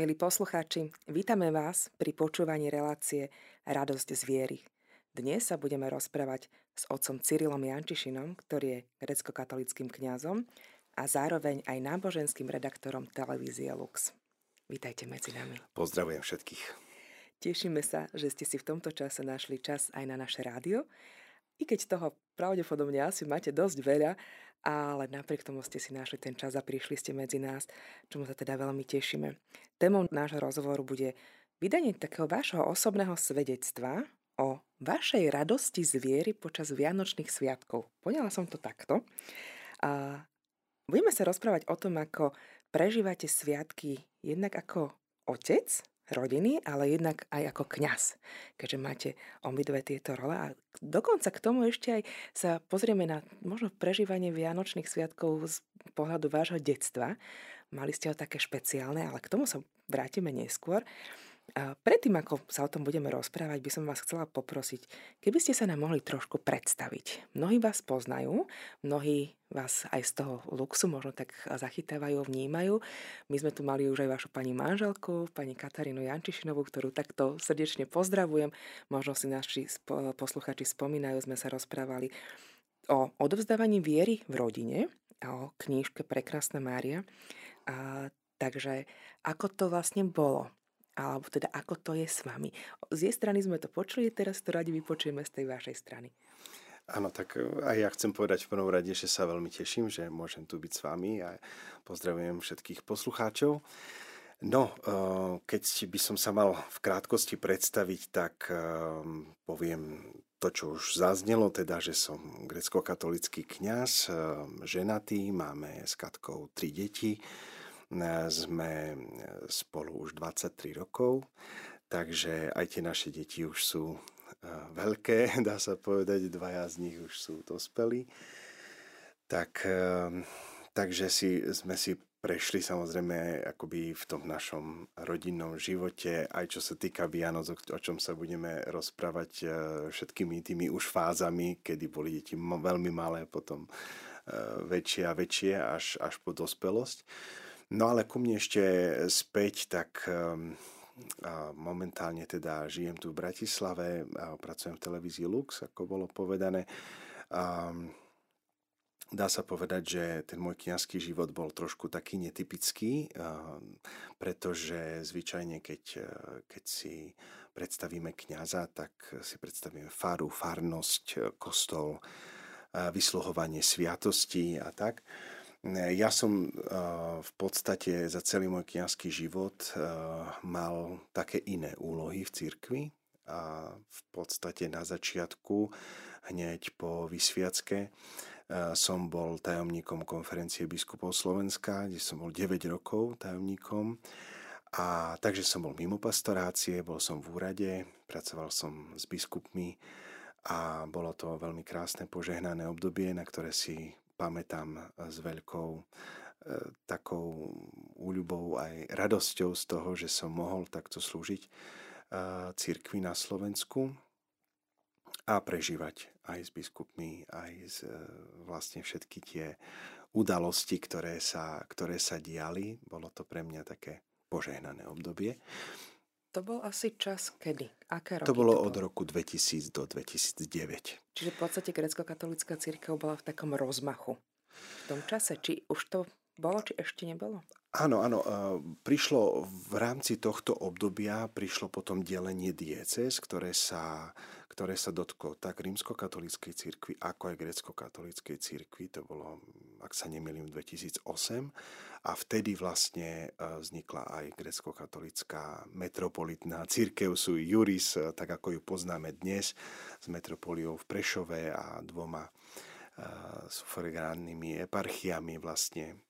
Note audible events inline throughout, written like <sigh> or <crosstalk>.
Milí poslucháči, vítame vás pri počúvaní relácie Radosť z viery. Dnes sa budeme rozprávať s otcom Cyrilom Jančišinom, ktorý je grecko-katolickým kňazom a zároveň aj náboženským redaktorom televízie Lux. Vítajte medzi nami. Pozdravujem všetkých. Tešíme sa, že ste si v tomto čase našli čas aj na naše rádio. I keď toho pravdepodobne asi máte dosť veľa, ale napriek tomu ste si našli ten čas a prišli ste medzi nás, čomu sa teda veľmi tešíme. Témou nášho rozhovoru bude vydanie takého vášho osobného svedectva o vašej radosti z viery počas Vianočných sviatkov. Poňala som to takto. A budeme sa rozprávať o tom, ako prežívate sviatky jednak ako otec rodiny, ale jednak aj ako kňaz, keďže máte obidve tieto role. A dokonca k tomu ešte aj sa pozrieme na možno prežívanie Vianočných sviatkov z pohľadu vášho detstva. Mali ste ho také špeciálne, ale k tomu sa vrátime neskôr. Predtým, ako sa o tom budeme rozprávať, by som vás chcela poprosiť, keby ste sa nám mohli trošku predstaviť. Mnohí vás poznajú, mnohí vás aj z toho luxu možno tak zachytávajú, vnímajú. My sme tu mali už aj vašu pani manželku, pani Katarínu Jančišinovú, ktorú takto srdečne pozdravujem. Možno si naši posluchači spomínajú, sme sa rozprávali o odovzdávaní viery v rodine a o knížke Prekrásna Mária. A, takže ako to vlastne bolo? Alebo teda ako to je s vami. Z jej strany sme to počuli, teraz to radi vypočujeme z tej vašej strany. Áno, tak e, aj ja chcem povedať v prvom rade, že sa veľmi teším, že môžem tu byť s vami a pozdravujem všetkých poslucháčov. No, e, keď by som sa mal v krátkosti predstaviť, tak e, poviem to, čo už zaznelo, teda, že som grecko-katolický kňaz, ženatý, máme s Katkou tri deti, sme spolu už 23 rokov, takže aj tie naše deti už sú veľké, <laughs> dá sa povedať, dvaja z nich už sú dospelí. Tak, takže si, sme si prešli samozrejme akoby v tom našom rodinnom živote, aj čo sa týka Vianoc, o čom sa budeme rozprávať všetkými tými už fázami, kedy boli deti veľmi malé, potom väčšie a väčšie až, až po dospelosť. No ale ku mne ešte späť, tak a momentálne teda žijem tu v Bratislave a pracujem v televízii Lux, ako bolo povedané. A dá sa povedať, že ten môj kniazský život bol trošku taký netypický, pretože zvyčajne, keď, keď si predstavíme kniaza, tak si predstavíme faru, farnosť, kostol, vysluhovanie sviatostí a tak. Ja som v podstate za celý môj kniazský život mal také iné úlohy v cirkvi a v podstate na začiatku, hneď po vysviacke, som bol tajomníkom konferencie biskupov Slovenska, kde som bol 9 rokov tajomníkom. A takže som bol mimo pastorácie, bol som v úrade, pracoval som s biskupmi a bolo to veľmi krásne požehnané obdobie, na ktoré si pamätám s veľkou e, takou úľubou aj radosťou z toho, že som mohol takto slúžiť e, církvi na Slovensku a prežívať aj s biskupmi, aj z vlastne všetky tie udalosti, ktoré sa, ktoré sa diali. Bolo to pre mňa také požehnané obdobie. To bol asi čas kedy? Aké roky to bolo to od roku 2000 do 2009. Čiže v podstate grecko-katolická církev bola v takom rozmachu v tom čase. Či už to bolo, či ešte nebolo? Áno, áno. Prišlo v rámci tohto obdobia, prišlo potom delenie dieces, ktoré sa, ktoré sa dotklo tak rímsko-katolíckej cirkvi, ako aj grecko-katolíckej cirkvi. To bolo, ak sa nemýlim, 2008 a vtedy vlastne e, vznikla aj grecko-katolická metropolitná <laughs> církev sui juris, e, tak ako ju poznáme dnes, s metropoliou v Prešove a dvoma e, sufragánnymi eparchiami vlastne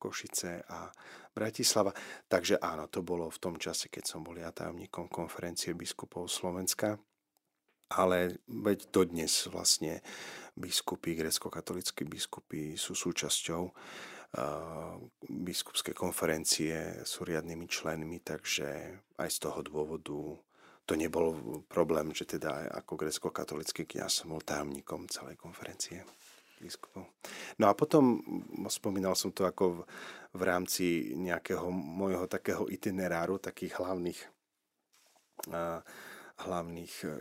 Košice a Bratislava. Takže áno, to bolo v tom čase, keď som bol ja tajomníkom konferencie biskupov Slovenska. Ale veď dodnes vlastne biskupy, grecko-katolickí biskupy sú súčasťou biskupské konferencie sú riadnymi členmi, takže aj z toho dôvodu to nebol problém, že teda ako grecko-katolický kniaz som bol tajomníkom celej konferencie. biskupov. No a potom, spomínal som to ako v, v rámci nejakého môjho takého itineráru, takých hlavných, hlavných uh,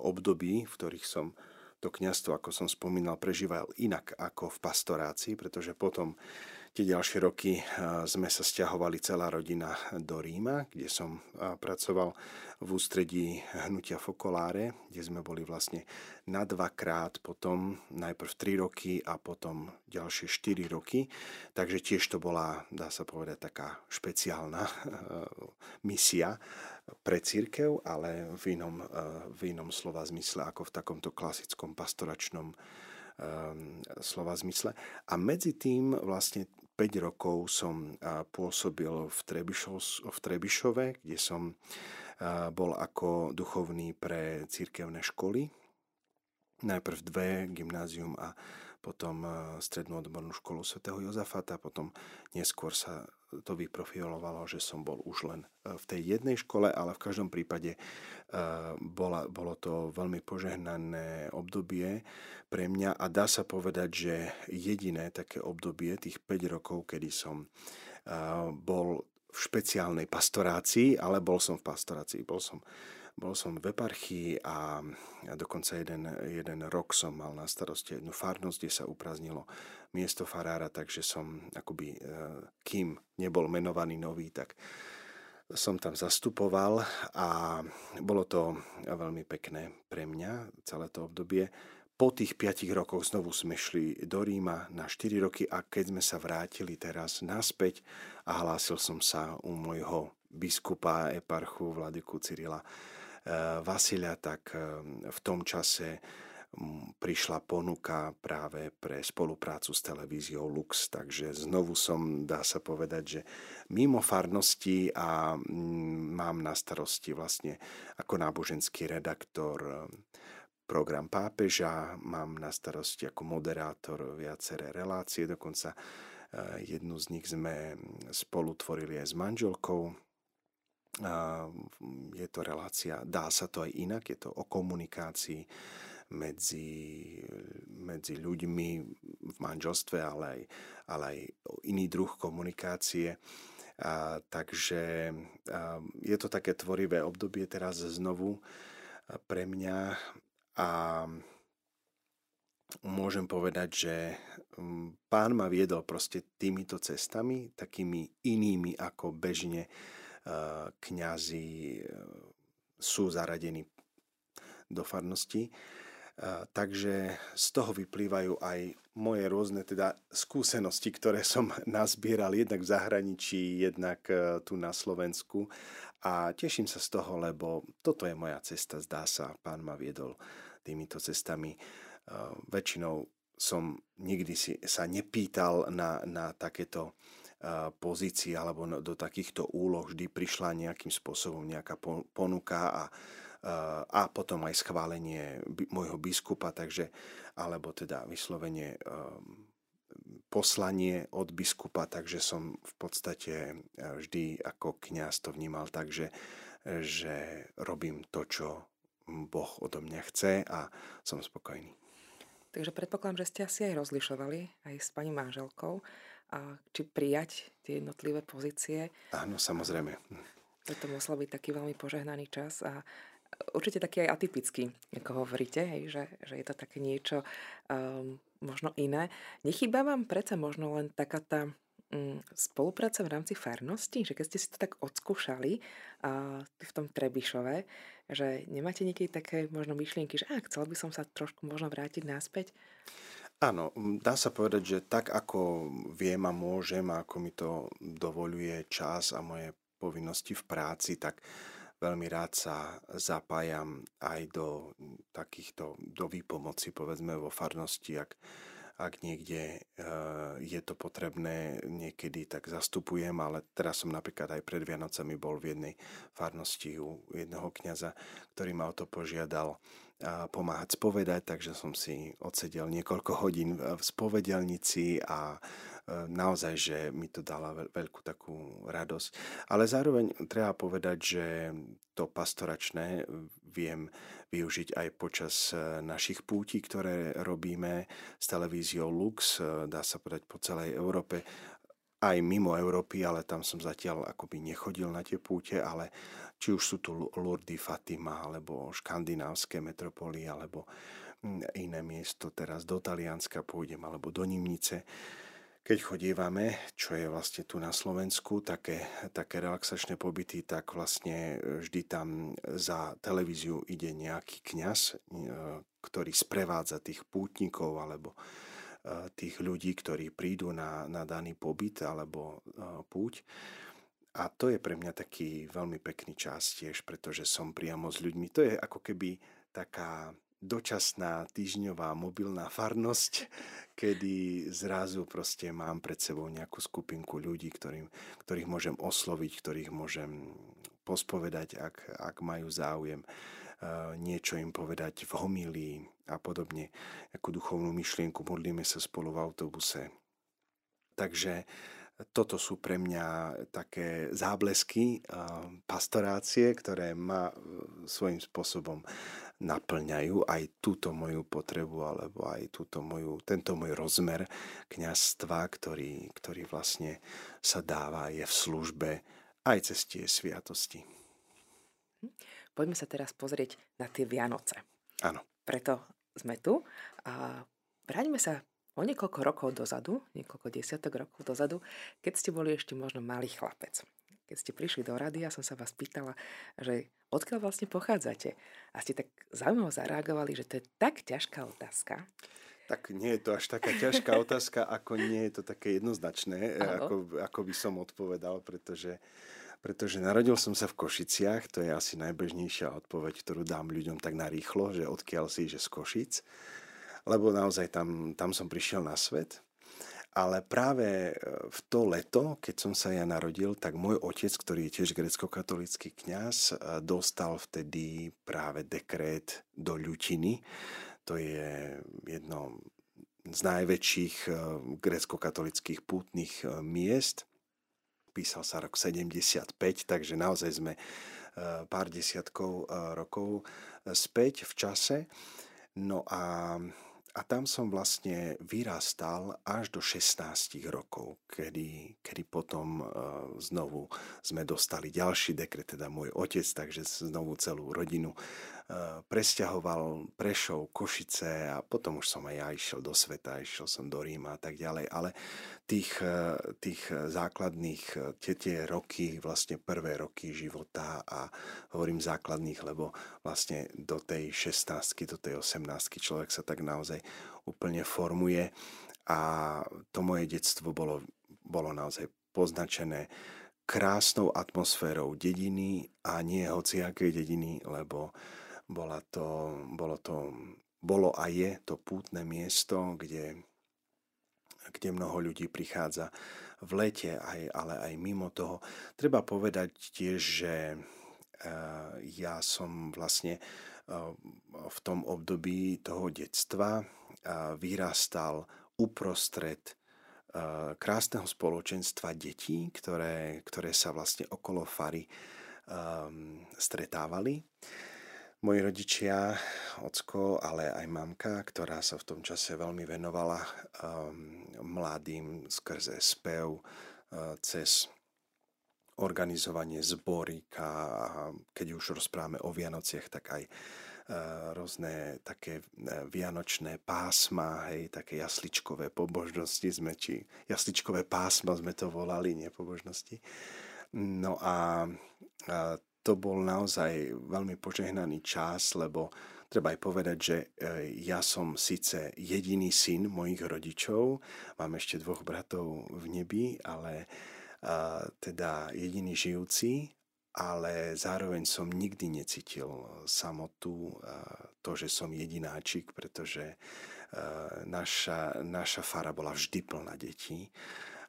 období, v ktorých som to kňazstvo, ako som spomínal, prežíval inak ako v pastorácii, pretože potom Tie ďalšie roky sme sa stiahovali celá rodina do Ríma, kde som pracoval v ústredí hnutia Fokoláre, kde sme boli vlastne na dvakrát, potom najprv 3 roky a potom ďalšie 4 roky. Takže tiež to bola, dá sa povedať, taká špeciálna <laughs> misia pre církev, ale v inom, v inom slova zmysle ako v takomto klasickom pastoračnom slova zmysle. A medzi tým vlastne 5 rokov som pôsobil v, Trebišov, v Trebišove, kde som bol ako duchovný pre církevné školy. Najprv dve, gymnázium a potom strednú odbornú školu svätého Jozafata, potom neskôr sa to vyprofilovalo, že som bol už len e, v tej jednej škole, ale v každom prípade e, bola, bolo to veľmi požehnané obdobie pre mňa a dá sa povedať, že jediné také obdobie, tých 5 rokov, kedy som e, bol v špeciálnej pastorácii, ale bol som v pastorácii, bol som bol som v eparchii a dokonca jeden, jeden rok som mal na starosti jednu farnosť, kde sa upraznilo miesto farára, takže som akoby, e, kým nebol menovaný nový, tak som tam zastupoval a bolo to veľmi pekné pre mňa celé to obdobie. Po tých 5 rokoch znovu sme šli do Ríma na 4 roky a keď sme sa vrátili teraz naspäť a hlásil som sa u môjho biskupa, eparchu, vladyku Cyrila, Vasilia, tak eh, v tom čase prišla ponuka práve pre spoluprácu s televíziou Lux, takže znovu som, dá sa povedať, že mimo farnosti a mám na starosti vlastne ako náboženský redaktor eh, program pápeža, mám na starosti ako moderátor viaceré relácie, dokonca jednu z nich sme spolu tvorili aj s manželkou, je to relácia, dá sa to aj inak, je to o komunikácii medzi, medzi ľuďmi v manželstve, ale aj, ale aj iný druh komunikácie. A, takže a, je to také tvorivé obdobie teraz znovu pre mňa a môžem povedať, že pán ma viedol proste týmito cestami, takými inými ako bežne kňazi sú zaradení do farnosti. Takže z toho vyplývajú aj moje rôzne teda skúsenosti, ktoré som <laughs> nazbieral jednak v zahraničí, jednak tu na Slovensku. A teším sa z toho, lebo toto je moja cesta, zdá sa, pán ma viedol týmito cestami. Väčšinou som nikdy si sa nepýtal na, na takéto pozícií alebo do takýchto úloh vždy prišla nejakým spôsobom nejaká ponuka a, a potom aj schválenie môjho biskupa, takže, alebo teda vyslovenie poslanie od biskupa, takže som v podstate vždy ako kňaz to vnímal tak, že, že robím to, čo Boh odo mňa chce a som spokojný. Takže predpokladám, že ste asi aj rozlišovali aj s pani manželkou a či prijať tie jednotlivé pozície. Áno, samozrejme. To musel byť taký veľmi požehnaný čas a určite taký aj atypický, ako hovoríte, hej, že, že je to také niečo um, možno iné. Nechýba vám predsa možno len taká tá um, spolupráca v rámci farnosti, že keď ste si to tak odskúšali uh, v tom Trebišove, že nemáte niekedy také možno myšlienky, že ah, chcel by som sa trošku možno vrátiť naspäť? Áno, dá sa povedať, že tak ako viem a môžem a ako mi to dovoluje čas a moje povinnosti v práci, tak veľmi rád sa zapájam aj do takýchto, do výpomoci, povedzme vo farnosti, ak, ak niekde e, je to potrebné niekedy, tak zastupujem, ale teraz som napríklad aj pred Vianocami bol v jednej farnosti u jedného kňaza, ktorý ma o to požiadal pomáhať spovedať, takže som si odsedel niekoľko hodín v spovedelnici a naozaj, že mi to dala veľkú takú radosť. Ale zároveň treba povedať, že to pastoračné viem využiť aj počas e, našich pútí, ktoré robíme s televíziou Lux, dá sa povedať po celej Európe aj mimo Európy, ale tam som zatiaľ akoby nechodil na tie púte, ale či už sú tu Lourdes, Fatima, alebo škandinávské metropoly, alebo mm, iné miesto, teraz do Talianska pôjdem, alebo do Nimnice. Keď chodívame, čo je vlastne tu na Slovensku, také, také relaxačné pobyty, tak vlastne vždy tam za televíziu ide nejaký kňaz, e, ktorý sprevádza tých pútnikov alebo tých ľudí, ktorí prídu na, na daný pobyt alebo eh, púť. A to je pre mňa taký veľmi pekný čas tiež, pretože som priamo s ľuďmi. To je ako keby taká dočasná týždňová mobilná farnosť, <laughs> kedy zrazu proste mám pred sebou nejakú skupinku ľudí, ktorým, ktorých môžem osloviť, ktorých môžem pospovedať, ak, ak majú záujem niečo im povedať v homílii a podobne, ako duchovnú myšlienku, modlíme sa spolu v autobuse. Takže toto sú pre mňa také záblesky pastorácie, ktoré ma e, svojím spôsobom naplňajú aj túto moju potrebu alebo aj túto moju, tento môj rozmer kňazstva, ktorý, ktorý vlastne sa dáva, je v službe aj cez tie sviatosti. Hm. Poďme sa teraz pozrieť na tie Vianoce. Áno. Preto sme tu a vráťme sa o niekoľko rokov dozadu, niekoľko desiatok rokov dozadu, keď ste boli ešte možno malý chlapec. Keď ste prišli do rady, ja som sa vás pýtala, že odkiaľ vlastne pochádzate. A ste tak zaujímavo zareagovali, že to je tak ťažká otázka. Tak nie je to až taká ťažká otázka, ako nie je to také jednoznačné, ako, ako by som odpovedal, pretože uh, pretože narodil som sa v Košiciach, to je asi najbežnejšia odpoveď, ktorú dám ľuďom tak narýchlo, že odkiaľ si, že z Košic, lebo naozaj tam, tam som prišiel na svet. Ale práve e, v to leto, keď som sa ja narodil, tak môj otec, ktorý je tiež grecko-katolický kňaz, e, dostal vtedy práve dekret do Ľutiny. To je jedno z najväčších e, grecko-katolických pútnych miest písal sa rok 75, takže naozaj sme eh, pár desiatkov eh, rokov eh, späť v čase. No a a tam som vlastne vyrastal až do 16 rokov, kedy, kedy potom znovu sme dostali ďalší dekret, teda môj otec, takže znovu celú rodinu presťahoval Prešov, Košice a potom už som aj ja išiel do sveta, išiel som do Ríma a tak ďalej, ale tých, uh, tých základných, tie, tie roky, vlastne prvé roky života a hovorím základných, lebo vlastne do tej 16 do tej 18 človek sa tak naozaj úplne formuje a to moje detstvo bolo, bolo naozaj poznačené krásnou atmosférou dediny a nie hociakej dediny, lebo bola to, bolo to bolo a je to pútne miesto, kde, kde mnoho ľudí prichádza v lete, aj, ale aj mimo toho. Treba povedať tiež, že eh, ja som vlastne v tom období toho detstva vyrastal uprostred krásneho spoločenstva detí, ktoré, ktoré sa vlastne okolo fary um, stretávali. Moji rodičia, ocko, ale aj mamka, ktorá sa v tom čase veľmi venovala um, mladým skrze spev, uh, cez organizovanie zborík a keď už rozprávame o Vianociach, tak aj e, rôzne také e, vianočné pásma, hej, také jasličkové pobožnosti sme, či jasličkové pásma sme to volali, nie pobožnosti. No a, a to bol naozaj veľmi požehnaný čas, lebo treba aj povedať, že e, ja som síce jediný syn mojich rodičov, mám ešte dvoch bratov v nebi, ale teda jediný žijúci, ale zároveň som nikdy necítil samotu, to, že som jedináčik, pretože naša, naša fara bola vždy plná detí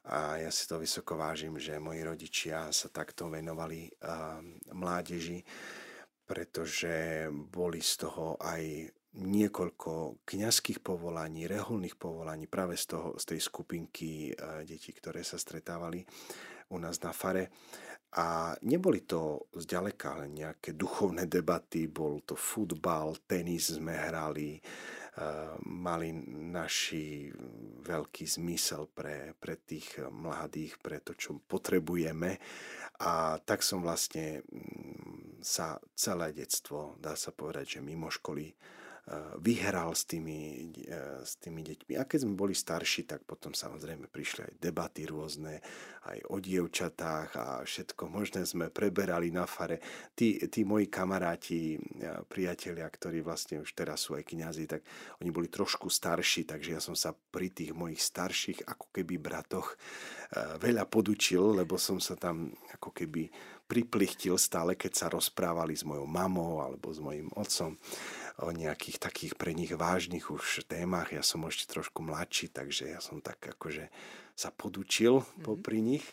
a ja si to vysoko vážim, že moji rodičia sa takto venovali mládeži, pretože boli z toho aj niekoľko kňazských povolaní, reholných povolaní práve z, toho, z tej skupinky detí, ktoré sa stretávali u nás na fare. A neboli to zďaleka len nejaké duchovné debaty, bol to futbal, tenis sme hrali, mali naši veľký zmysel pre, pre tých mladých, pre to, čo potrebujeme. A tak som vlastne mm, sa celé detstvo, dá sa povedať, že mimo školy vyhral s tými, e, s tými deťmi. A keď sme boli starší, tak potom samozrejme prišli aj debaty rôzne, aj o dievčatách a všetko možné sme preberali na fare. Tí, tí moji kamaráti, e, priatelia, ktorí vlastne už teraz sú aj kňazi, tak oni boli trošku starší, takže ja som sa pri tých mojich starších ako keby bratoch e, veľa podučil, lebo som sa tam ako keby priplichtil stále, keď sa rozprávali s mojou mamou alebo s mojim otcom o nejakých takých pre nich vážnych už témach. Ja som ešte trošku mladší, takže ja som tak akože sa podučil mm-hmm. popri nich.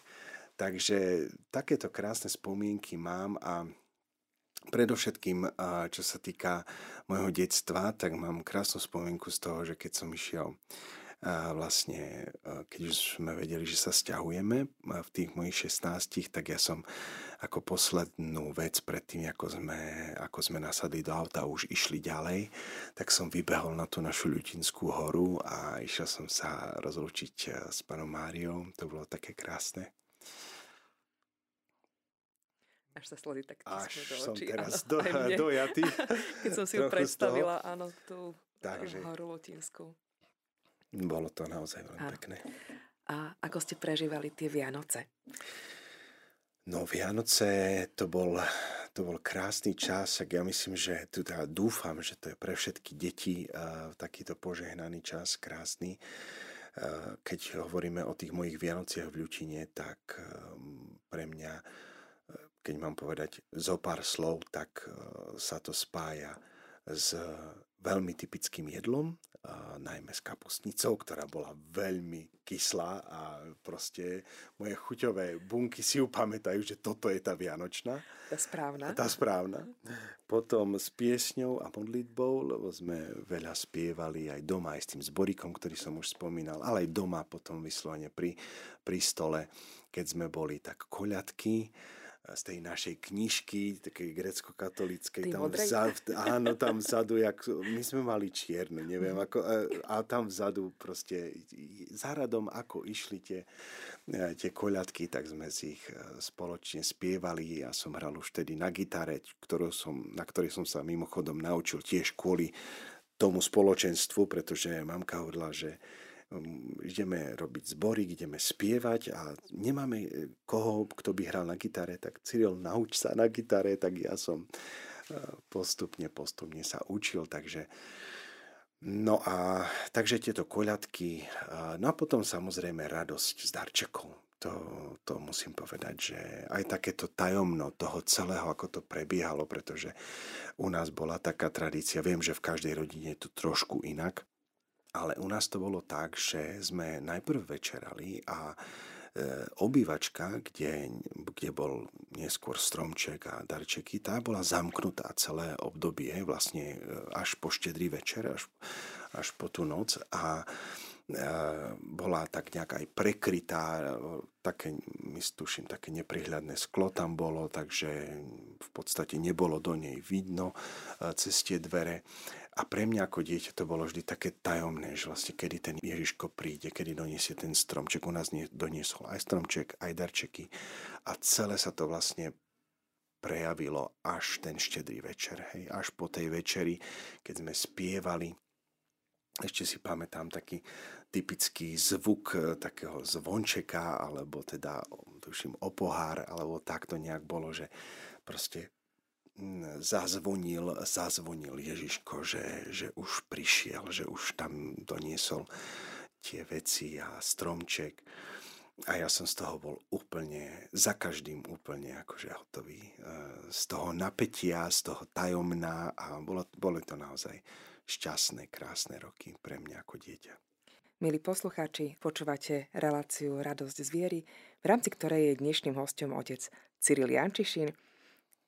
Takže takéto krásne spomienky mám a predovšetkým, čo sa týka môjho detstva, tak mám krásnu spomienku z toho, že keď som išiel a vlastne, keď už sme vedeli, že sa stiahujeme v tých mojich 16, tak ja som ako poslednú vec predtým, ako sme, ako sme nasadli do auta a už išli ďalej, tak som vybehol na tú našu ľudinskú horu a išiel som sa rozlučiť s pánom Máriou. To bolo také krásne. Až sa sledy tak Až do som očí. teraz áno, do, dojatý. <laughs> Keď som si ju predstavila, áno, tú Takže, horu Lutinskú. Bolo to naozaj veľmi a. pekné. A ako ste prežívali tie Vianoce? No Vianoce to bol, to bol krásny čas, ak ja myslím, že tu teda dúfam, že to je pre všetky deti uh, takýto požehnaný čas, krásny. Uh, keď hovoríme o tých mojich Vianociach v Ľutine, tak uh, pre mňa, keď mám povedať zo pár slov, tak uh, sa to spája s veľmi typickým jedlom, a najmä s kapustnicou, ktorá bola veľmi kyslá a proste moje chuťové bunky si ju pamätajú, že toto je tá vianočná. Tá správna. Tá správna. Potom s piesňou a modlitbou, lebo sme veľa spievali aj doma, aj s tým zborikom, ktorý som už spomínal, ale aj doma potom vyslovene pri, pri stole, keď sme boli tak koľadky z tej našej knižky, takej grecko-katolíckej, tam vzad, áno, tam vzadu, jak, my sme mali čierne, neviem, mhm. ako, a tam vzadu proste za radom, ako išli tie, e, tie koľadky, tak sme si ich e, spoločne spievali. Ja som hral už tedy na gitare, ktorú som, na ktorej som sa mimochodom naučil tiež kvôli tomu spoločenstvu, pretože mamka hovorila, že ideme robiť zbory, ideme spievať a nemáme e, koho, kto by hral na gitare, tak Cyril, nauč sa na gitare, tak ja som e, postupne, postupne sa učil, takže No a takže tieto koľadky, no a potom samozrejme radosť z darčekov. To, to musím povedať, že aj takéto tajomno toho celého, ako to prebiehalo, pretože u nás bola taká tradícia, viem, že v každej rodine je to trošku inak, ale u nás to bolo tak, že sme najprv večerali a e, obývačka, kde, kde bol neskôr stromček a darčeky, tá bola zamknutá celé obdobie, vlastne e, až po štedrý večer, až, až po tú noc a e, bola tak nejak aj prekrytá, také, tuším, také neprihľadné sklo tam bolo, takže v podstate nebolo do nej vidno cez tie dvere. A pre mňa ako dieťa to bolo vždy také tajomné, že vlastne kedy ten Ježiško príde, kedy doniesie ten stromček. U nás doniesol aj stromček, aj darčeky. A celé sa to vlastne prejavilo až ten štedrý večer. Hej, až po tej večeri, keď sme spievali, ešte si pamätám taký typický zvuk e, takého zvončeka, alebo teda, tuším, o pohár, alebo takto nejak bolo, že proste zazvonil, zazvonil Ježiško, že, že už prišiel, že už tam doniesol tie veci a stromček. A ja som z toho bol úplne, za každým úplne akože hotový. E, z toho napätia, z toho tajomná a bolo, boli to naozaj šťastné, krásne roky pre mňa ako dieťa. Milí poslucháči, počúvate reláciu Radosť z viery, v rámci ktorej je dnešným hostom otec Cyril Jančišin,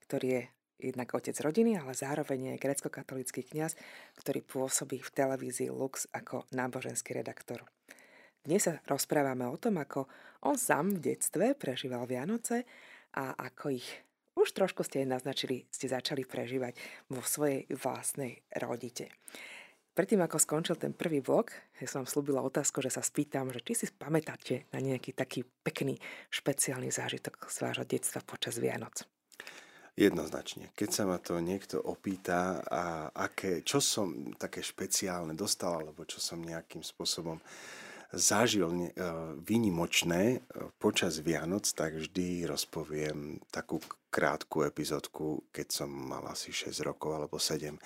ktorý je jednak otec rodiny, ale zároveň je grecko-katolický kňaz, ktorý pôsobí v televízii Lux ako náboženský redaktor. Dnes sa rozprávame o tom, ako on sám v detstve prežíval Vianoce a ako ich už trošku ste naznačili, ste začali prežívať vo svojej vlastnej rodite. Predtým, ako skončil ten prvý blok, ja som slúbila otázku, že sa spýtam, že či si pamätáte na nejaký taký pekný, špeciálny zážitok z vášho detstva počas Vianoc. Jednoznačne. Keď sa ma to niekto opýta, a aké, čo som také špeciálne dostal, alebo čo som nejakým spôsobom zažil e, výnimočné e, počas Vianoc, tak vždy rozpoviem takú krátku epizódku, keď som mal asi 6 rokov alebo 7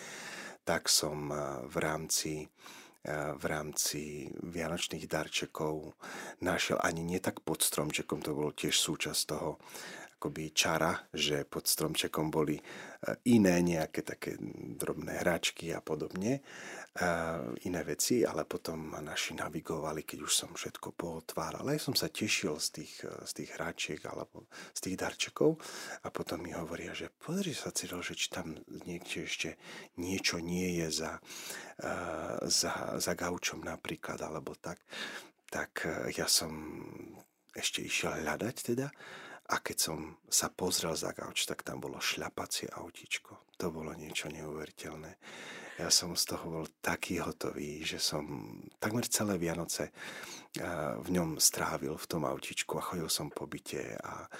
tak som eh, v rámci eh, v rámci vianočných darčekov našiel ani nie tak pod stromčekom, to bolo tiež súčasť toho akoby čara, že pod stromčekom boli eh, iné nejaké také drobné hračky a podobne iné veci, ale potom naši navigovali, keď už som všetko pootváral. Ja som sa tešil z tých, z tých hráčiek alebo z tých darčekov a potom mi hovoria, že pozri sa Cyril, že či tam niekde ešte niečo nie je za, za, za gaučom napríklad alebo tak. Tak ja som ešte išiel hľadať teda a keď som sa pozrel za gauč, tak tam bolo šľapacie autíčko. To bolo niečo neuveriteľné. Ja som z toho bol taký hotový, že som takmer celé Vianoce v ňom strávil v tom autičku a chodil som po byte a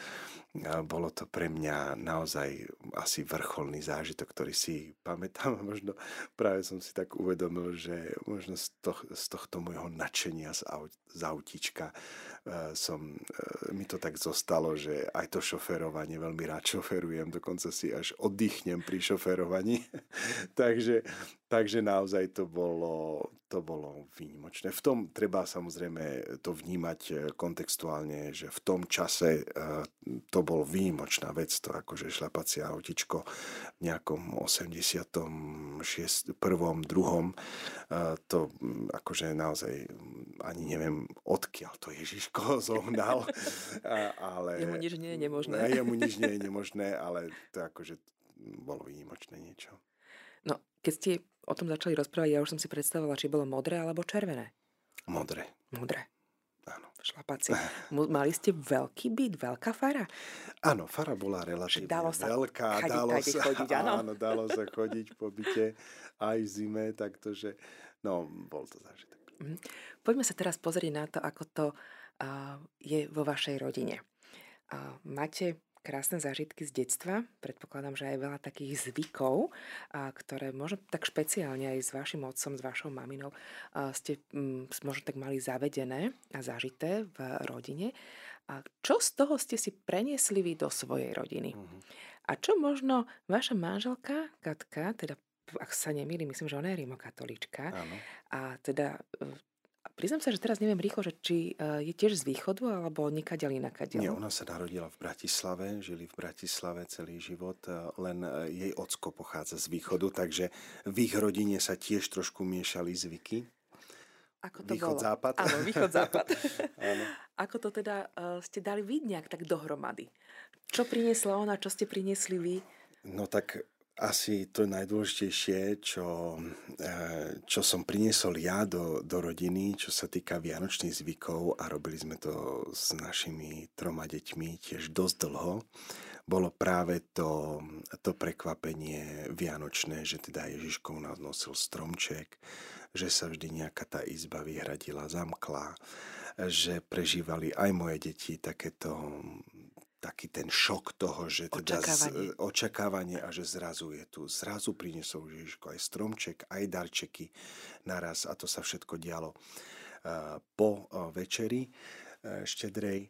bolo to pre mňa naozaj asi vrcholný zážitok, ktorý si pamätám a možno práve som si tak uvedomil, že možno z, toh, z tohto môjho nadšenia z, aut, z autička uh, som, uh, mi to tak zostalo, že aj to šoferovanie veľmi rád <laughs> šoferujem, dokonca si až oddychnem pri šoferovaní. <laughs> takže, takže naozaj to bolo, to bolo výnimočné. V tom treba samozrejme to vnímať e, kontextuálne, že v tom čase to bol výjimočná vec, to akože šlapacie autičko v nejakom 86. prvom, druhom, to mm, akože naozaj ani neviem odkiaľ to Ježiško <laughs> zohnal, ale... Jemu nič nie je nemožné. Jemu nič nie je nemožné, ale to akože bolo výnimočné niečo. No, keď ste o tom začali rozprávať, ja už som si predstavovala, či bolo modré alebo červené. Modré. Modré. Áno. Šlapaci. <laughs> Mali ste veľký byt, veľká fara? Áno, fara bola relatívne dalo sa veľká. Chadiť, dalo sa, chodiť, áno. <laughs> áno, dalo sa chodiť po byte aj v zime, takže no, bol to zážitok. Mm. Poďme sa teraz pozrieť na to, ako to uh, je vo vašej rodine. Uh, máte krásne zážitky z detstva. Predpokladám, že aj veľa takých zvykov, a ktoré možno tak špeciálne aj s vašim otcom, s vašou maminou a ste m, možno tak mali zavedené a zažité v rodine. A čo z toho ste si preniesli vy do svojej rodiny? Mm-hmm. A čo možno vaša manželka, Katka, teda ak sa nemýlim, myslím, že ona je rimokatolička. A teda e, priznám sa, že teraz neviem rýchlo, že či e, je tiež z východu, alebo nikadiaľ inakadiaľ. Nie, ona sa narodila v Bratislave, žili v Bratislave celý život, e, len e, jej ocko pochádza z východu, takže v ich rodine sa tiež trošku miešali zvyky. Ako to východ, bolo? západ. Áno, východ, západ. <laughs> Áno. Ako to teda ste dali vy nejak tak dohromady? Čo priniesla ona, čo ste priniesli vy? No tak asi to najdôležitejšie, čo, eh, čo som priniesol ja do, do rodiny, čo sa týka vianočných zvykov a robili sme to s našimi troma deťmi tiež dosť dlho, bolo práve to, to prekvapenie vianočné, že teda Ježiškov nás nosil stromček, že sa vždy nejaká tá izba vyhradila, zamkla, že prežívali aj moje deti takéto taký ten šok toho, že teda očakávanie. Z, očakávanie a že zrazu je tu. Zrazu priniesol Ježiško aj stromček, aj darčeky naraz a to sa všetko dialo uh, po uh, večeri štedrej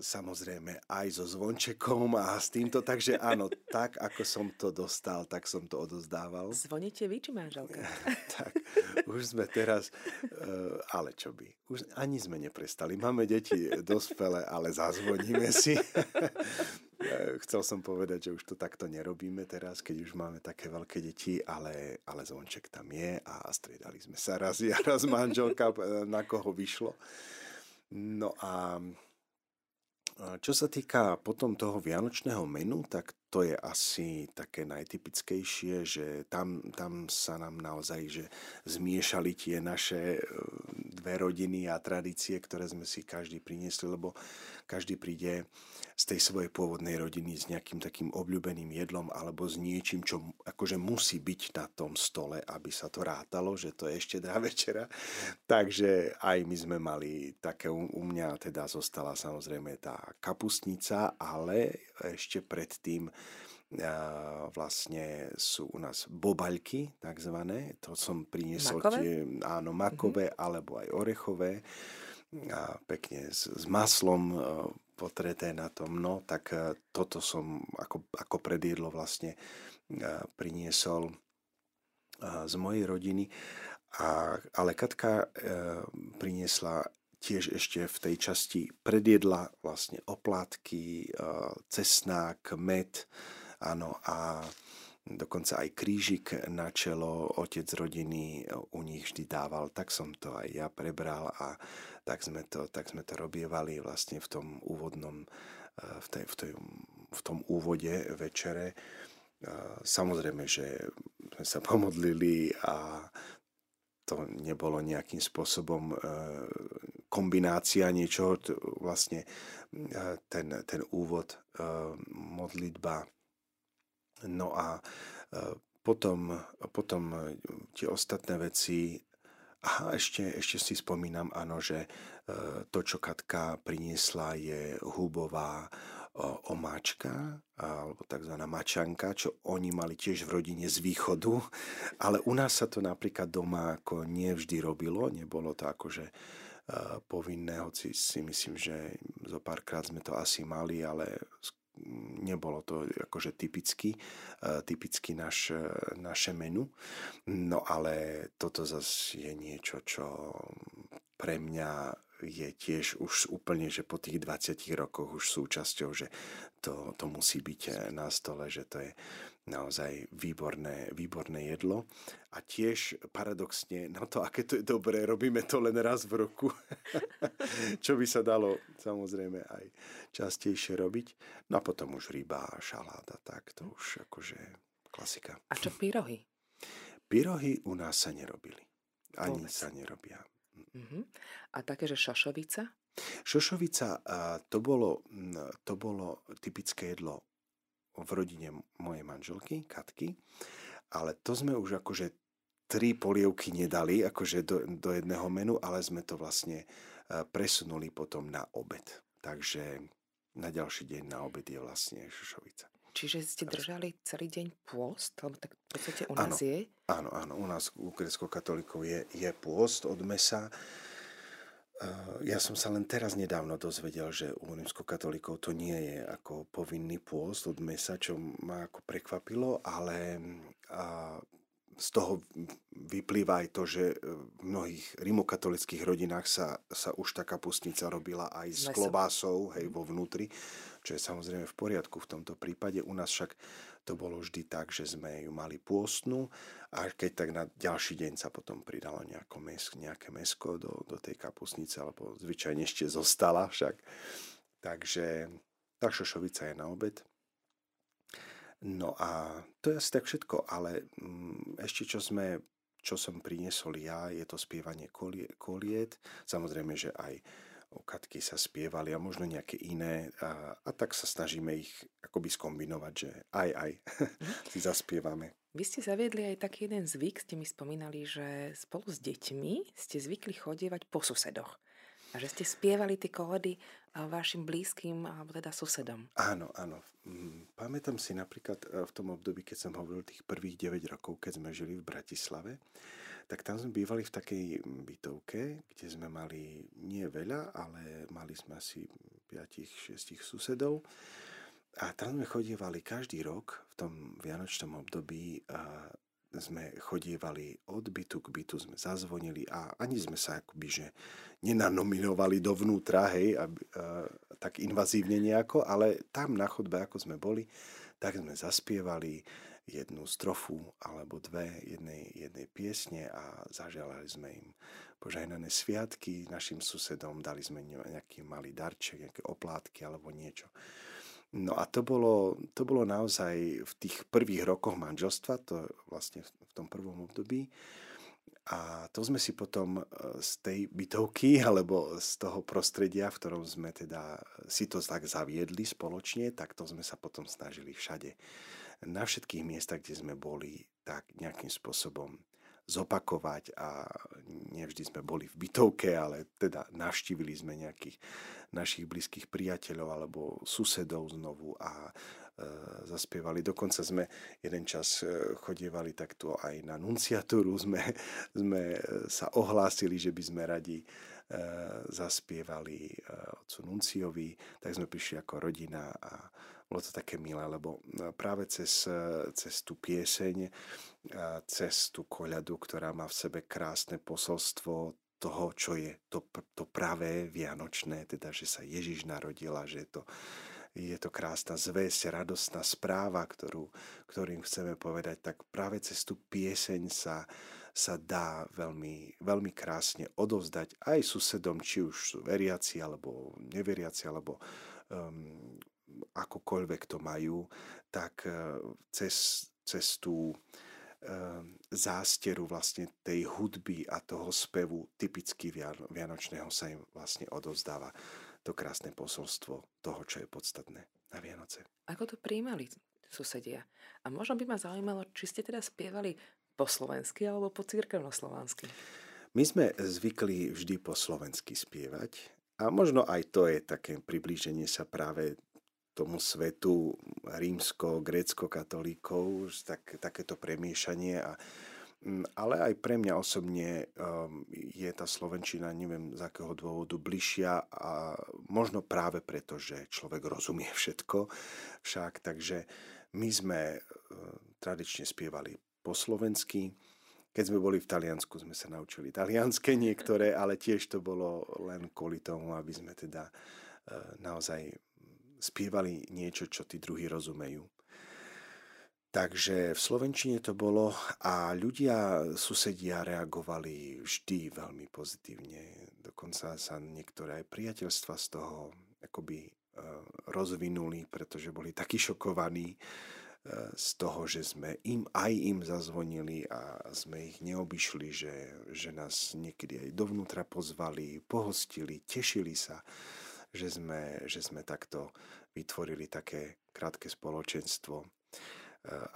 samozrejme aj so zvončekom a s týmto, takže áno, tak ako som to dostal, tak som to odozdával. Zvoníte vy či manželka? <laughs> tak, už sme teraz, e, ale čo by, už ani sme neprestali. Máme deti dospelé, ale zazvoníme si. E, chcel som povedať, že už to takto nerobíme teraz, keď už máme také veľké deti, ale, ale zvonček tam je a striedali sme sa raz ja, raz manželka, na koho vyšlo. No a čo sa týka potom toho vianočného menu, tak to je asi také najtypickejšie, že tam, tam sa nám naozaj že zmiešali tie naše e, dve rodiny a tradície, ktoré sme si každý priniesli, lebo každý príde z tej svojej pôvodnej rodiny s nejakým takým obľúbeným jedlom alebo s niečím, čo akože musí byť na tom stole, aby sa to rátalo, že to je ešte dá večera. Takže aj my sme mali také, u mňa teda zostala samozrejme tá kapustnica, ale ešte predtým vlastne sú u nás bobaľky, takzvané. To som priniesol makové? tie, áno, makové mm-hmm. alebo aj orechové a pekne s, s maslom potreté na tom. No, tak toto som ako, ako predjedlo vlastne priniesol z mojej rodiny. A, ale Katka e, priniesla tiež ešte v tej časti predjedla vlastne oplátky, cesnák, med, áno, a dokonca aj krížik na čelo otec rodiny u nich vždy dával, tak som to aj ja prebral a tak sme to, tak sme to robievali vlastne v tom úvodnom, v, tej, v, tej, v tom úvode večere. Samozrejme, že sme sa pomodlili a to nebolo nejakým spôsobom e, kombinácia niečoho, vlastne e, ten, ten úvod, e, modlitba. No a potom, potom tie ostatné veci, a ešte, ešte si spomínam, áno, že to, čo Katka priniesla, je hubová omáčka, alebo tzv. mačanka, čo oni mali tiež v rodine z východu, ale u nás sa to napríklad doma ako nevždy robilo, nebolo to akože povinné, hoci si myslím, že zo párkrát sme to asi mali, ale nebolo to akože typicky, typicky naš, naše menu. No ale toto zase je niečo, čo pre mňa je tiež už úplne, že po tých 20 rokoch už súčasťou, že to, to musí byť na stole, že to je naozaj výborné, výborné jedlo. A tiež paradoxne na to, aké to je dobré, robíme to len raz v roku. <laughs> Čo by sa dalo samozrejme aj častejšie robiť. No a potom už ryba a šaláda, tak to už akože klasika. A čo pyrohy? Pyrohy u nás sa nerobili. Ani Vôbec. sa nerobia. Uh-huh. A také, že šošovica? Šošovica, to bolo, to bolo typické jedlo v rodine mojej manželky, Katky, ale to sme už akože tri polievky nedali akože do, do jedného menu, ale sme to vlastne presunuli potom na obed. Takže na ďalší deň na obed je vlastne šošovica. Čiže ste držali celý deň pôst? Lebo tak v podstate u nás áno, je? Áno, áno. U nás u grecko-katolíkov je, je pôst od mesa. Eh, ja som sa len teraz nedávno dozvedel, že u rímsko-katolíkov to nie je ako povinný pôst od mesa, čo ma ako prekvapilo, ale z toho vyplýva aj to, že e, v mnohých rimokatolických rodinách sa, sa už tá kapustnica robila aj s klobásou, hej, vo vnútri, čo je samozrejme v poriadku v tomto prípade. U nás však to bolo vždy tak, že sme ju mali pôstnu a keď tak na ďalší deň sa potom pridalo mes, nejaké mesko do, do tej kapustnice, alebo zvyčajne ešte zostala však. Takže tá šošovica je na obed. No a to je asi tak všetko, ale mm, ešte čo sme čo som priniesol ja, je to spievanie koliet. Samozrejme, že aj o Katky sa spievali a možno nejaké iné a, a tak sa snažíme ich akoby skombinovať, že aj, aj mhm. <laughs> si zaspievame. Vy ste zaviedli aj taký jeden zvyk, ste mi spomínali, že spolu s deťmi ste zvykli chodievať po susedoch. A že ste spievali tie koledy vašim blízkym, alebo teda susedom. Áno, áno. Mm, pamätám si napríklad e, v tom období, keď som hovoril tých prvých 9 rokov, keď sme žili v Bratislave, tak tam sme bývali v takej bytovke, kde sme mali nie veľa, ale mali sme asi 5-6 susedov. A tam sme chodievali každý rok v tom vianočnom období a sme chodievali od bytu k bytu, sme zazvonili a ani sme sa akoby, že nenanominovali dovnútra, hej, aby, a, tak invazívne nejako, ale tam na chodbe, ako sme boli, tak sme zaspievali jednu strofu alebo dve jednej, jednej piesne a zaželali sme im požehnané sviatky našim susedom, dali sme nejaký malý darček, nejaké oplátky alebo niečo. No a to bolo, to bolo naozaj v tých prvých rokoch manželstva, to vlastne v tom prvom období. A to sme si potom e, z tej bytovky <laughs> alebo z toho prostredia, v ktorom sme teda si to tak zaviedli spoločne, tak to sme sa potom snažili všade. Na všetkých miestach, kde sme boli, tak nejakým spôsobom zopakovať a nevždy sme boli v bytovke, ale teda navštívili sme nejakých našich blízkych priateľov alebo susedov znovu a e, zaspievali. Dokonca sme jeden čas e, chodievali takto aj na nunciatúru, sme, sme e, sa ohlásili, že by sme radi zaspievali e, otcu Nunciovi, tak sme prišli ako rodina a bolo to také milé, lebo e, práve cez, e, cez tú pieseň, cez tú koľadu, ktorá má v sebe krásne posolstvo toho, čo je to, to pravé vianočné, teda, že sa Ježiš narodil a že je to, je to krásna zväzť, radostná správa, ktorú, ktorým chceme povedať, tak práve cez tú pieseň sa, sa dá veľmi, veľmi krásne odovzdať aj susedom, či už sú veriaci, alebo neveriaci, alebo um, akokoľvek to majú, tak eh, cez, cez tú eh, zásteru vlastne tej hudby a toho spevu typicky vianočného sa im vlastne odozdáva to krásne posolstvo toho, čo je podstatné na Vianoce. Ako to príjmali susedia? A možno by ma zaujímalo, či ste teda spievali po slovensky alebo po církevnoslovansky? My sme zvykli vždy po slovensky spievať a možno aj to je také priblíženie sa práve tomu svetu rímsko-grécko-katolíkov, tak, takéto premiešanie. A, mm, ale aj pre mňa osobne um, je tá Slovenčina, neviem z akého dôvodu, bližšia a možno práve preto, že človek rozumie všetko však. Takže my sme uh, tradične spievali po slovensky. Keď sme boli v Taliansku, sme sa naučili talianské niektoré, ale tiež to bolo len kvôli tomu, aby sme teda uh, naozaj spievali niečo, čo tí druhí rozumejú. Takže v Slovenčine to bolo a ľudia, susedia reagovali vždy veľmi pozitívne. Dokonca sa niektoré aj priateľstva z toho akoby e, rozvinuli, pretože boli takí šokovaní e, z toho, že sme im aj im zazvonili a sme ich neobyšli, že, že nás niekedy aj dovnútra pozvali, pohostili, tešili sa že sme, že sme takto vytvorili také krátke spoločenstvo. E,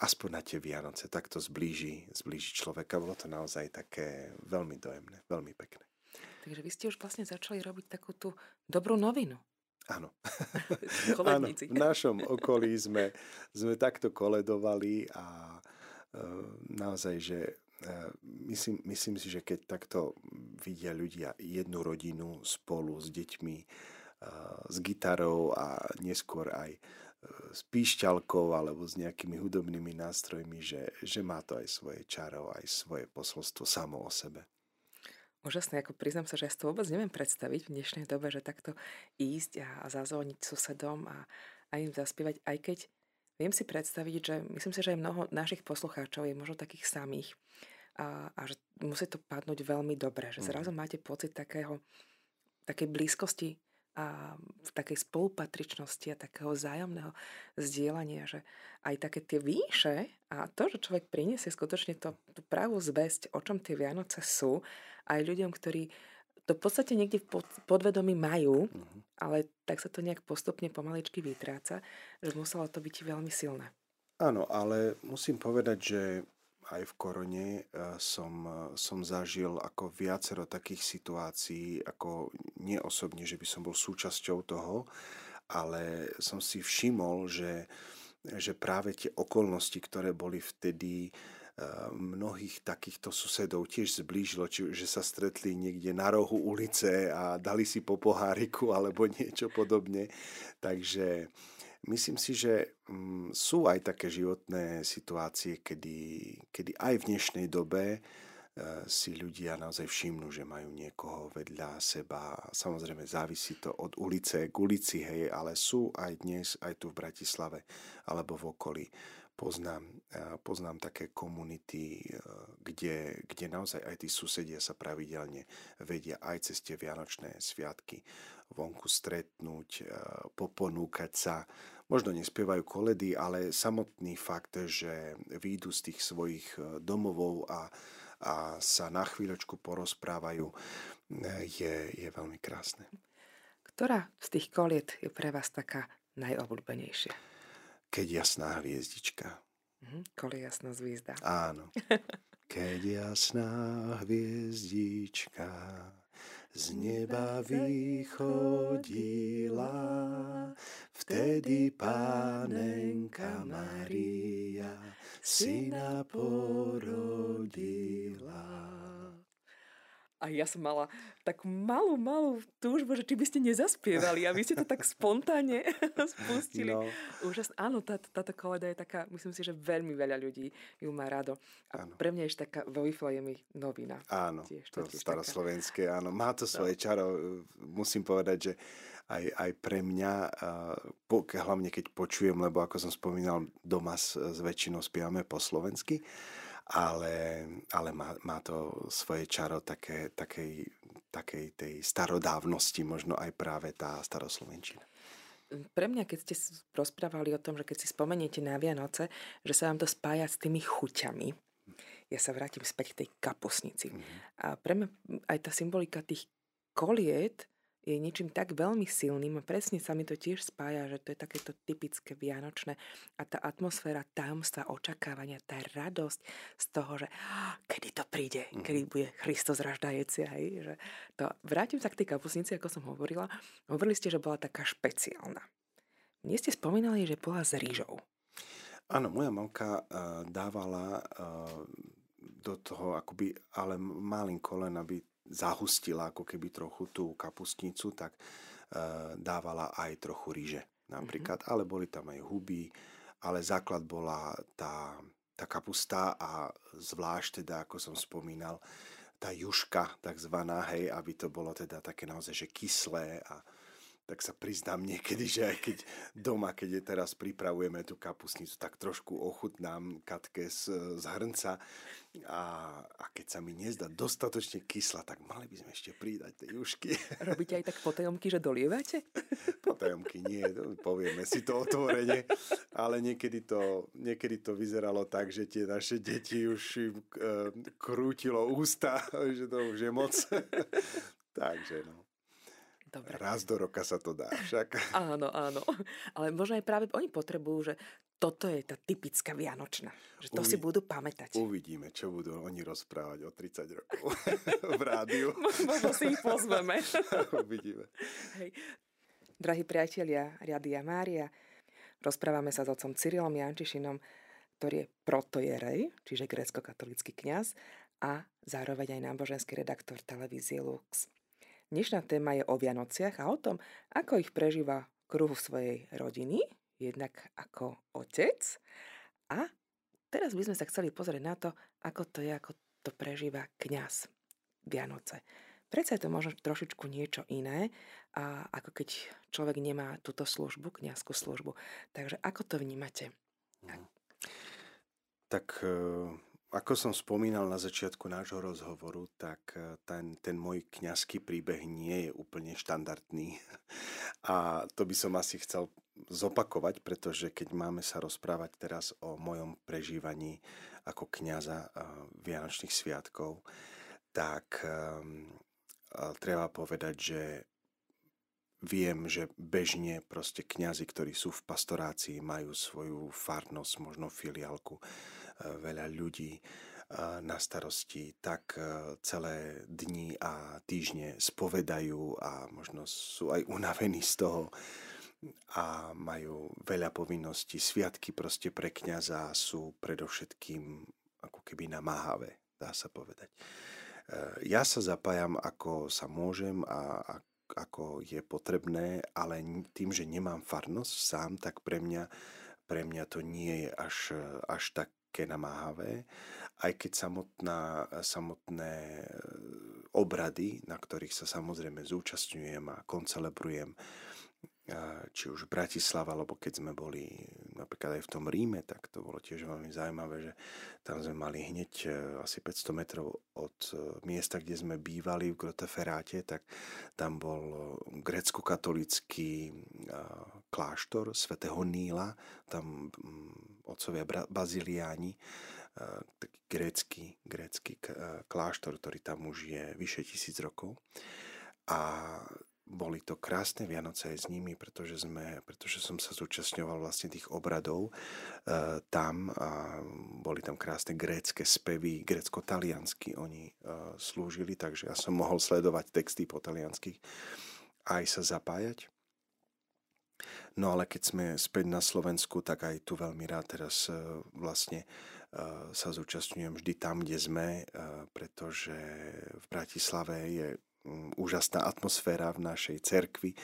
aspoň na tie Vianoce, takto zblíži, zblíži človeka. Bolo to naozaj také veľmi dojemné, veľmi pekné. Takže vy ste už vlastne začali robiť takú tú dobrú novinu. Áno. <laughs> Áno. V našom okolí sme, sme takto koledovali a e, naozaj, že e, myslím, myslím si, že keď takto vidia ľudia jednu rodinu spolu s deťmi, s gitarou a neskôr aj e, s píšťalkou alebo s nejakými hudobnými nástrojmi, že, že má to aj svoje čaro, aj svoje posolstvo samo o sebe. Úžasné, ako priznám sa, že ja si to vôbec neviem predstaviť v dnešnej dobe, že takto ísť a, zazvoniť susedom a, a im zaspievať, aj keď viem si predstaviť, že myslím si, že aj mnoho našich poslucháčov je možno takých samých a, a že musí to padnúť veľmi dobre, že zrazu mhm. máte pocit takého, takej blízkosti a v takej spolupatričnosti a takého zájomného zdieľania, že aj také tie výše a to, že človek priniesie skutočne to, tú pravú zväzť, o čom tie Vianoce sú, aj ľuďom, ktorí to v podstate niekde v podvedomí majú, mm-hmm. ale tak sa to nejak postupne pomaličky vytráca, že muselo to byť veľmi silné. Áno, ale musím povedať, že aj v korone eh, som, eh, som zažil ako viacero takých situácií, ako nie osobne, že by som bol súčasťou toho, ale som si všimol, že, že práve tie okolnosti, ktoré boli vtedy, eh, mnohých takýchto susedov tiež zblížilo, či, že sa stretli niekde na rohu ulice a dali si po poháriku alebo <laughs> niečo podobne. Takže Myslím si, že mm, sú aj také životné situácie, kedy, kedy aj v dnešnej dobe e, si ľudia naozaj všimnú, že majú niekoho vedľa seba. Samozrejme závisí to od ulice k ulici, hej, ale sú aj dnes, aj tu v Bratislave alebo v okolí. Poznám, e, poznám také komunity, e, kde, kde naozaj aj tí susedia sa pravidelne vedia aj cez tie vianočné sviatky vonku stretnúť, poponúkať sa, možno nespievajú koledy, ale samotný fakt, že výjdu z tých svojich e, domovov a, a sa na chvíľočku porozprávajú, e, je, je veľmi krásne. Ktorá z tých koliet je pre vás taká najobľúbenejšia? Keď jasná hviezdička. Mhm, Kolie jasná zvízda. Áno. Keď jasná hviezdička z neba vychodila, vtedy pánenka Maria syna porodila. A ja som mala takú malú, malú túžbu, že či by ste nezaspievali a vy ste to tak spontánne <laughs> spustili. No. Úžasné. Áno, tá, táto koleda je taká, myslím si, že veľmi veľa ľudí ju má rado. A áno. pre mňa je taká vo je mi novina. Áno, tiež, to, to staroslovenské, taká... áno. Má to svoje no. čaro. Musím povedať, že aj, aj pre mňa, po, hlavne keď počujem, lebo ako som spomínal, doma s, s väčšinou spievame po slovensky, ale, ale má, má to svoje čaro také, takej, takej tej starodávnosti, možno aj práve tá staroslovenčina. Pre mňa, keď ste rozprávali o tom, že keď si spomeniete na Vianoce, že sa vám to spája s tými chuťami, ja sa vrátim späť k tej kapusnici. Mm-hmm. A pre mňa aj tá symbolika tých koliet je niečím tak veľmi silným a presne sa mi to tiež spája, že to je takéto typické vianočné a tá atmosféra tajomstva, očakávania, tá radosť z toho, že oh, kedy to príde, mm. kedy bude Kristus raždajúci. Hej, že to, vrátim sa k tej kapusnici, ako som hovorila. Hovorili ste, že bola taká špeciálna. Mne ste spomínali, že bola s rýžou. Áno, moja mamka uh, dávala uh, do toho akoby, ale malinko len, aby zahustila ako keby trochu tú kapustnicu, tak e, dávala aj trochu ríže napríklad, mm-hmm. ale boli tam aj huby, ale základ bola tá, tá kapusta a zvlášť teda, ako som spomínal, tá juška takzvaná, hej, aby to bolo teda také naozaj, že kyslé a tak sa priznám niekedy, že aj keď doma, keď je teraz pripravujeme tú kapusnicu, tak trošku ochutnám katke z, z hrnca a, a keď sa mi nezdá dostatočne kysla, tak mali by sme ešte pridať tie jušky. Robíte aj tak potajomky, že dolievate? <laughs> Potajomky nie, povieme si to otvorene, ale niekedy to, niekedy to vyzeralo tak, že tie naše deti už im e, krútilo ústa, <laughs> že to už je moc. <laughs> Takže no. Dobre. Raz do roka sa to dá však. <laughs> Áno, áno. Ale možno aj práve oni potrebujú, že toto je tá typická Vianočná. Že to Uvi- si budú pamätať. Uvidíme, čo budú oni rozprávať o 30 rokov <laughs> v rádiu. <laughs> Možno si ich pozveme. Uvidíme. Hej. Drahí priatelia Riadia Mária, rozprávame sa s otcom Cyrilom Jančišinom, ktorý je protojerej, čiže grécko-katolický kňaz a zároveň aj náboženský redaktor televízie Lux. Dnešná téma je o Vianociach a o tom, ako ich prežíva kruh svojej rodiny, jednak ako otec. A teraz by sme sa chceli pozrieť na to, ako to je, ako to prežíva kňaz Vianoce. Predsa je to možno trošičku niečo iné, a ako keď človek nemá túto službu, kňazskú službu. Takže ako to vnímate? Mhm. Tak e, ako som spomínal na začiatku nášho rozhovoru, tak eh, ten, ten môj kňazský príbeh nie je úplne štandardný. <laughs> A to by som asi chcel zopakovať, pretože keď máme sa rozprávať teraz o mojom prežívaní ako kňaza eh, Vianočných sviatkov, tak um, treba povedať, že viem, že bežne proste kňazi, ktorí sú v pastorácii, majú svoju farnosť, možno filiálku, veľa ľudí na starosti, tak e, celé dni a týždne spovedajú a možno sú aj unavení z toho a majú veľa povinností. Sviatky proste pre kňaza sú predovšetkým ako keby namáhavé, dá sa povedať. E, ja sa zapájam ako sa môžem a ako je potrebné, ale tým, že nemám farnosť sám, tak pre mňa, pre mňa to nie je až, až tak také namáhavé, aj keď samotná, samotné e, obrady, na ktorých sa samozrejme zúčastňujem a koncelebrujem, či už Bratislava, alebo keď sme boli napríklad aj v tom Ríme, tak to bolo tiež veľmi zaujímavé, že tam sme mali hneď e, asi 500 metrov od e, miesta, kde sme bývali v Groteferáte, tak tam bol grecko-katolický kláštor svätého Níla, tam mm, otcovia baziliáni, taký grécky, grécky kláštor, ktorý tam už je vyše tisíc rokov. A boli to krásne Vianoce aj s nimi, pretože, sme, pretože som sa zúčastňoval vlastne tých obradov e, tam a boli tam krásne grécké spevy, grécko-taliansky oni e, slúžili, takže ja som mohol sledovať texty po taliansky aj sa zapájať. No ale keď sme späť na Slovensku, tak aj tu veľmi rád teraz e, vlastne sa zúčastňujem vždy tam, kde sme, pretože v Bratislave je úžasná atmosféra v našej cerkvi, eh,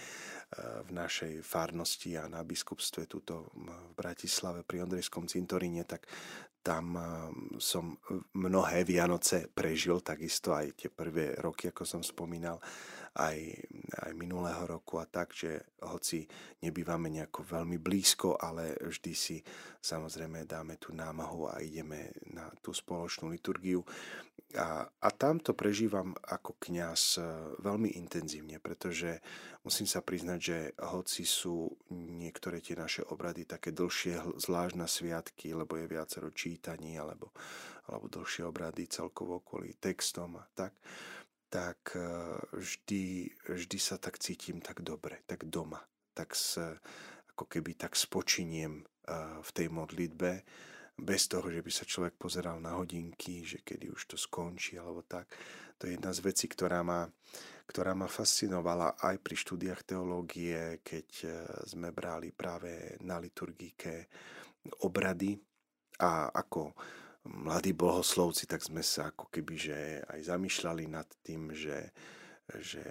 v našej farnosti a na biskupstve tuto v Bratislave pri Ondrejskom cintoríne, tak tam eh, som mnohé Vianoce prežil, takisto aj tie prvé roky, ako som spomínal, aj, aj minulého roku a tak, že hoci nebývame nejako veľmi blízko, ale vždy si samozrejme dáme tú námahu a ideme na tú spoločnú liturgiu. A, a tam to prežívam ako kňaz e, veľmi intenzívne, pretože musím sa priznať, že hoci sú niektoré tie naše obrady také dlhšie, zvlášť na sviatky, lebo je viacero čítaní, alebo, alebo dlhšie obrady celkovo kvôli textom a tak, tak e, vždy, vždy sa tak cítim tak dobre, tak doma, tak s, ako keby tak spočiniem e, v tej modlitbe, bez toho, že by sa človek pozeral na hodinky, že kedy už to skončí alebo tak. To je jedna z vecí, ktorá ma, ktorá ma fascinovala aj pri štúdiách teológie, keď e, sme brali práve na liturgike obrady a ako mladí bohoslovci, tak sme sa ako keby že aj zamýšľali nad tým, že že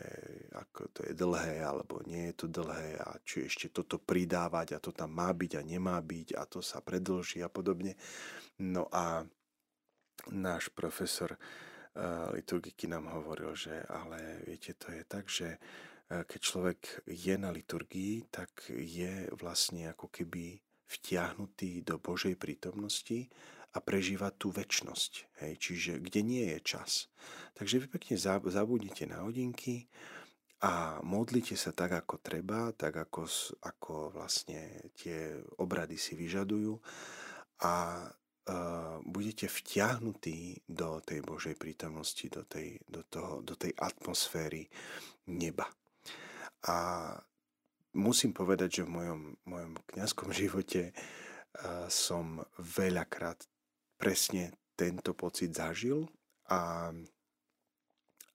ako to je dlhé alebo nie je to dlhé a či ešte toto pridávať a to tam má byť a nemá byť a to sa predlží a podobne. No a náš profesor uh, liturgiky nám hovoril, že ale viete, to je tak, že uh, keď človek je na liturgii, tak je vlastne ako keby vtiahnutý do Božej prítomnosti a prežíva tú väčnosť. Hej? Čiže kde nie je čas. Takže vy pekne zabudnite na hodinky a modlite sa tak, ako treba, tak ako, ako vlastne tie obrady si vyžadujú a uh, budete vtiahnutí do tej Božej prítomnosti, do tej, do, toho, do tej atmosféry neba. A musím povedať, že v mojom, mojom kňazskom <laughs> živote uh, som veľakrát presne tento pocit zažil a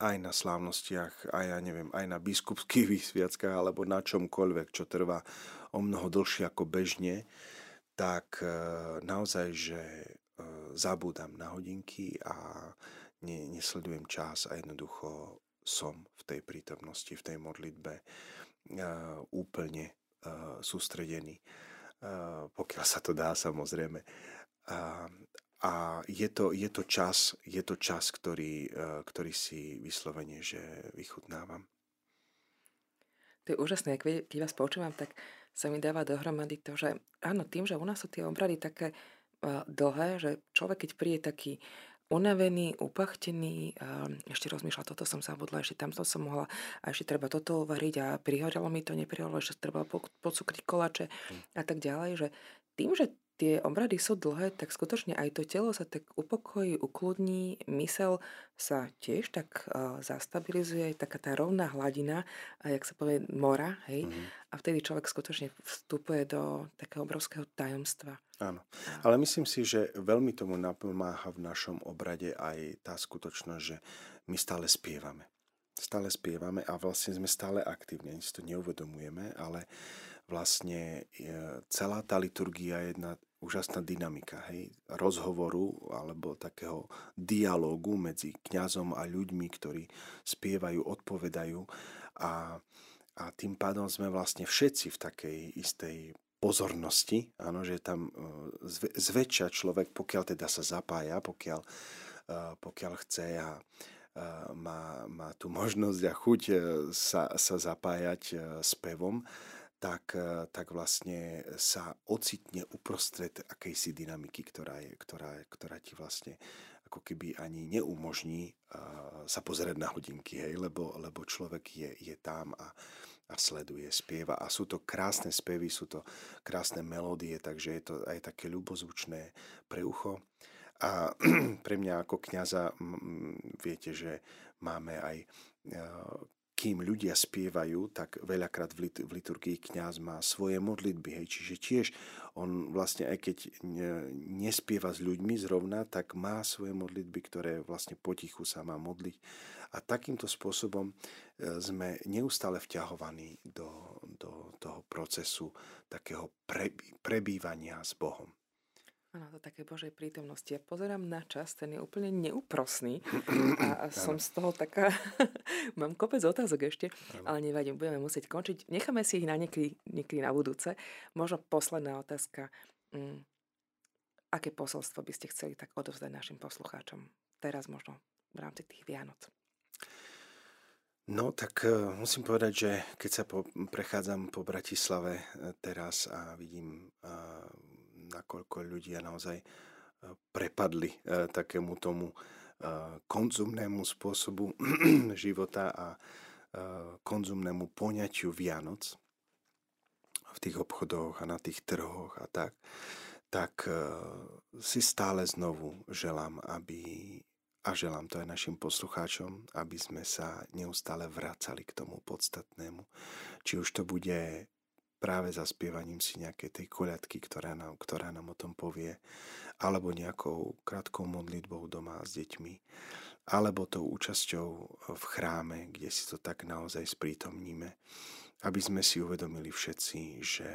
aj na slávnostiach, aj ja neviem, aj na biskupských <laughs> výsviackách alebo na čomkoľvek, čo trvá o mnoho dlhšie ako bežne, tak e, naozaj, že e, zabúdam na hodinky a ne, nesledujem čas a jednoducho som v tej prítomnosti, v tej modlitbe e, úplne sústredený, pokiaľ sa to dá samozrejme. Je to, je to čas, je to čas ktorý, e, ktorý si vyslovene, že vychutnávam. To je úžasné, keď vás počúvam, tak sa mi dáva dohromady to, že áno, tým, že u nás sú tie obrady také uh, dlhé, že človek, keď príde taký unavený, upachtený, ešte rozmýšľa, toto som zabudla, ešte tamto som mohla, a ešte treba toto uvariť a prihorelo mi to, neprihorelo, ešte treba pocukriť kolače hm. a tak ďalej, že tým, že tie obrady sú dlhé, tak skutočne aj to telo sa tak upokojí, ukludní, mysel sa tiež tak uh, zastabilizuje, taká tá rovná hladina, a jak sa povie, mora, hej, mm. a vtedy človek skutočne vstupuje do takého obrovského tajomstva. Áno, ale myslím si, že veľmi tomu napomáha v našom obrade aj tá skutočnosť, že my stále spievame. Stále spievame a vlastne sme stále aktívni, ani si to neuvedomujeme, ale vlastne celá tá liturgia je jedna úžasná dynamika, hej, rozhovoru alebo takého dialógu medzi kňazom a ľuďmi, ktorí spievajú, odpovedajú. A, a tým pádom sme vlastne všetci v takej istej pozornosti, áno, že tam e, zväčša človek, pokiaľ teda sa zapája, pokiaľ, e, pokiaľ chce a e, má, má tú možnosť a chuť sa, sa zapájať s pevom, tak, tak vlastne sa ocitne uprostred akejsi dynamiky, ktorá, je, ktorá, ktorá ti vlastne ako keby ani neumožní uh, sa pozerať na hodinky, hej, lebo, lebo človek je, je tam a, a sleduje, spieva a sú to krásne spevy, sú to krásne melódie, takže je to aj také ľubozvučné pre ucho. A <clears throat> pre mňa ako kňaza viete, že máme aj kým ľudia spievajú, tak veľakrát v, v liturgii kňaz má svoje modlitby. Hej. Čiže tiež on vlastne, aj keď nespieva s ľuďmi zrovna, tak má svoje modlitby, ktoré vlastne potichu sa má modliť. A takýmto spôsobom e, sme neustále vťahovaní do, do toho procesu takého prebývania s Bohom. Áno, to také Božej prítomnosti. Ja pozerám na čas, ten je úplne neúprosný a <clears throat> som z toho taká, <laughs> mám kopec otázok ešte, ale nevadím, budeme musieť končiť. Necháme si ich na niekedy, niekedy na budúce. Možno posledná otázka. Mm, aké posolstvo by ste chceli tak odovzdať našim poslucháčom teraz možno v rámci tých Vianoc? No tak uh, musím povedať, že keď sa po, prechádzam po Bratislave uh, teraz a vidím uh, nakoľko ľudia naozaj e, prepadli e, takému tomu e, konzumnému spôsobu <clears throat> života a konzumnému poňaťu Vianoc v tých obchodoch a na tých trhoch a tak, tak si stále znovu želám, aby a želám to aj našim poslucháčom, aby sme sa neustále vracali k tomu podstatnému. Či už to bude práve zaspievaním si nejakej tej koľadky, ktorá nám, ktorá nám o tom povie, alebo nejakou krátkou modlitbou doma s deťmi, alebo tou účasťou v chráme, kde si to tak naozaj sprítomníme, aby sme si uvedomili všetci, že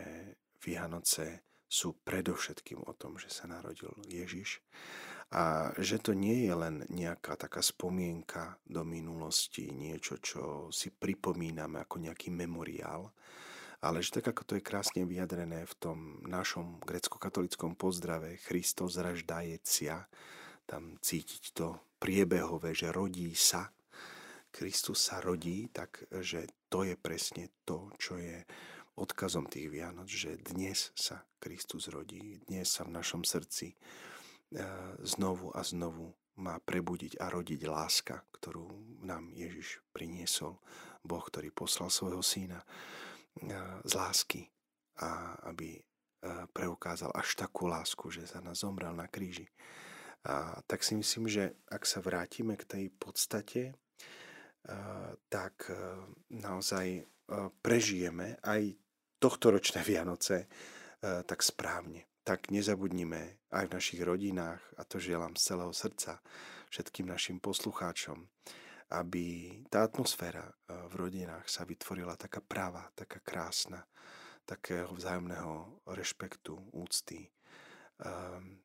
Vianoce sú predovšetkým o tom, že sa narodil Ježiš a že to nie je len nejaká taká spomienka do minulosti, niečo, čo si pripomíname ako nejaký memoriál, ale že tak ako to je krásne vyjadrené v tom našom grecko-katolickom pozdrave Christos raždajecia, tam cítiť to priebehové, že rodí sa, Kristus sa rodí, tak že to je presne to, čo je odkazom tých Vianoc, že dnes sa Kristus rodí, dnes sa v našom srdci e, znovu a znovu má prebudiť a rodiť láska, ktorú nám Ježiš priniesol, Boh, ktorý poslal svojho syna z lásky a aby preukázal až takú lásku, že za nás zomrel na kríži. A tak si myslím, že ak sa vrátime k tej podstate, tak naozaj prežijeme aj tohto ročné <laughs> Vianoce tak správne. Tak nezabudnime aj v našich rodinách, a to želám z celého srdca všetkým našim poslucháčom, aby tá atmosféra eh, v rodinách sa vytvorila taká práva, taká krásna, takého vzájomného rešpektu, úcty, ehm,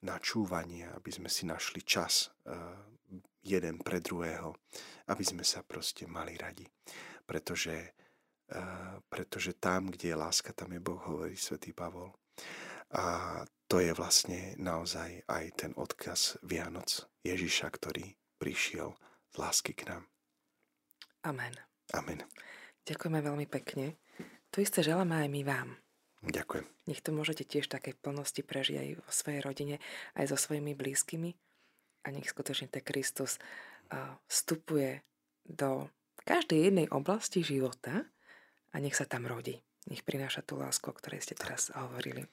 načúvania, aby sme si našli čas eh, jeden pre druhého, aby sme sa proste mali radi. Pretože, eh, pretože tam, kde je láska, tam je Boh, hovorí svätý Pavol. A to je vlastne naozaj aj ten odkaz Vianoc Ježiša, ktorý prišiel z lásky k nám. Amen. Amen. Ďakujeme veľmi pekne. To isté želáme aj my vám. Ďakujem. Nech to môžete tiež také plnosti prežiť aj vo svojej rodine, aj so svojimi blízkymi. A nech skutočne ten Kristus vstupuje do každej jednej oblasti života a nech sa tam rodí. Nech prináša tú lásku, o ktorej ste teraz hovorili.